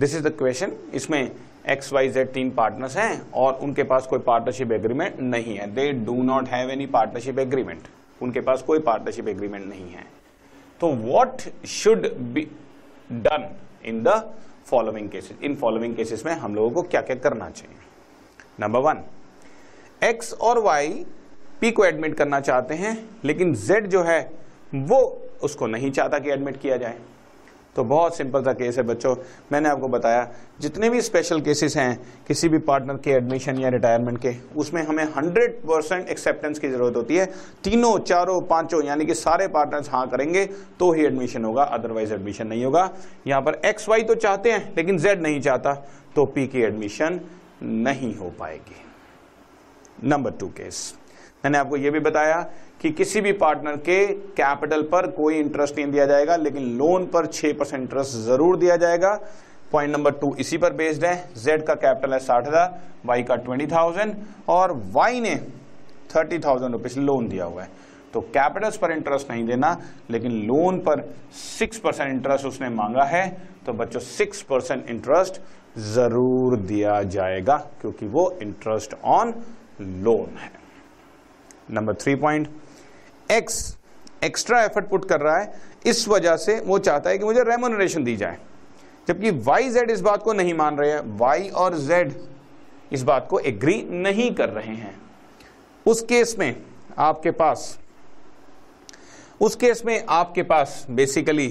This is the question इसमें X Y Z तीन partners हैं और उनके पास कोई पार्टनरशिप एग्रीमेंट नहीं है। They do not have any partnership agreement उनके पास कोई पार्टनरशिप एग्रीमेंट नहीं है। तो what should be done in the following cases in following cases में हम लोगों को क्या क्या करना चाहिए? नंबर वन एक्स और वाई पी को एडमिट करना चाहते हैं, लेकिन जेड जो है, वो उसको नहीं चाहता कि एडमिट किया जाए। तो बहुत सिंपल सा केस है बच्चों। मैंने आपको बताया, जितने भी स्पेशल केसेस हैं, किसी भी पार्टनर के एडमिशन या रिटायरमेंट के, उसमें हमें 100 परसेंट एक्सेप्टेंस की ज़रूरत होती है। तीनों, चारों, पाँचों, यानी कि सारे पार्टनर्स हाँ करेंगे तो ही एडमिशन होगा अदरवाइज़ एडमिशन नहीं होगा। यहाँ पर एक्स वाई तो चाहते हैं, लेकिन जेड नहीं चाहता तो पी की एडमिशन नहीं हो पाएगी। नंबर टू केस मैंने आपको यह भी बताया कि किसी भी पार्टनर के कैपिटल पर कोई इंटरेस्ट नहीं दिया जाएगा, लेकिन लोन पर 6 परसेंट इंटरेस्ट ज़रूर दिया जाएगा। पॉइंट नंबर टू इसी पर बेस्ड है। जेड का कैपिटल है साठ हज़ार वाई का ट्वेंटी थाउज़ेंड और वाई ने थर्टी थाउज़ेंड रुपीज़ लोन दिया हुआ है। तो कैपिटल्स पर इंटरेस्ट नहीं देना, लेकिन लोन पर सिक्स परसेंट इंटरेस्ट उसने मांगा है। तो बच्चों सिक्स परसेंट इंटरेस्ट ज़रूर दिया जाएगा, क्योंकि वो इंटरेस्ट ऑन लोन है। Number three point X extra effort put कर रहा है, इस वजह से वो चाहता है कि मुझे रेमोनरेशन दी जाए। जबकि वाई जेड इस बात को नहीं मान रहे हैं वाई और जेड इस बात को एग्री नहीं कर रहे हैं। उस केस में आपके पास, उस केस में आपके पास बेसिकली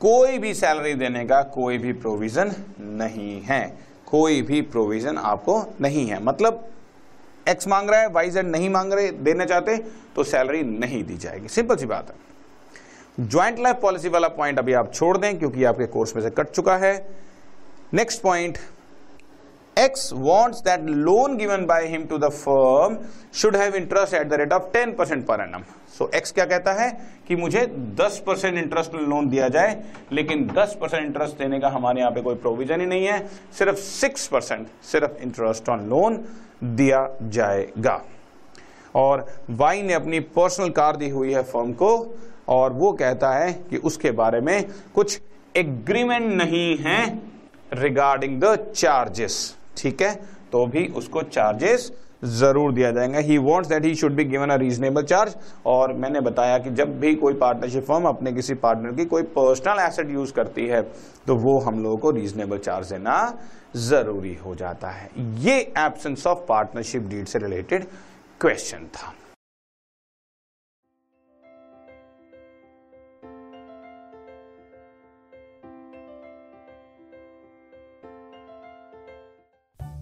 कोई भी सैलरी देने का कोई भी प्रोविज़न नहीं है। कोई भी प्रोविज़न आपको नहीं है। मतलब एक्स मांग रहा है वाई जेड नहीं मांग रहे, देना चाहते तो सैलरी नहीं दी जाएगी। सिंपल सी बात है। ज्वाइंट लाइफ पॉलिसी वाला पॉइंट अभी आप छोड़ दें, क्योंकि आपके कोर्स में से कट चुका है। Next point wants that loan given by him to the firm should have interest at the rate of ten percent per annum so X क्या कहता है कि मुझे 10 परसेंट इंटरेस्ट लोन दिया जाए, लेकिन 10 परसेंट इंटरेस्ट देने का हमारे यहाँ पे कोई प्रोविज़न ही नहीं है। सिर्फ़ 6 परसेंट सिर्फ़ इंटरेस्ट ऑन लोन दिया जाएगा। और वाई ने अपनी पर्सनल कार दी हुई है फर्म को, और वो कहता है कि उसके बारे में कुछ एग्रीमेंट नहीं है रिगार्डिंग द चार्जेस ठीक है? तो भी उसको चार्जेस ज़रूर दिया जाएगा। He wants that he should be given a reasonable charge और मैंने बताया कि जब भी कोई पार्टनरशिप फर्म अपने किसी पार्टनर की कोई पर्सनल एसेट यूज़ करती है तो वो हम लोगों को रीजनेबल चार्ज देना ज़रूरी हो जाता है। ये एबसेंस ऑफ़ पार्टनरशिप डीड से रिलेटेड क्वेश्चन था।